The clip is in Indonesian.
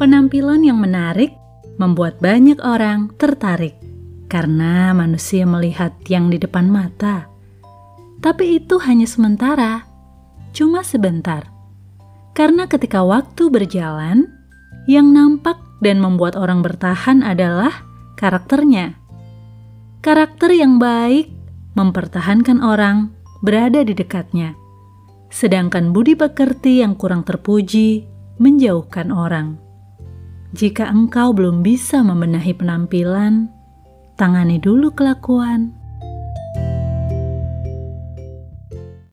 Penampilan yang menarik membuat banyak orang tertarik karena manusia melihat yang di depan mata. Tapi itu hanya sementara, cuma sebentar. Karena ketika waktu berjalan, yang nampak dan membuat orang bertahan adalah karakternya. Karakter yang baik mempertahankan orang berada di dekatnya, sedangkan budi pekerti yang kurang terpuji menjauhkan orang. Jika engkau belum bisa membenahi penampilan, tangani dulu kelakuan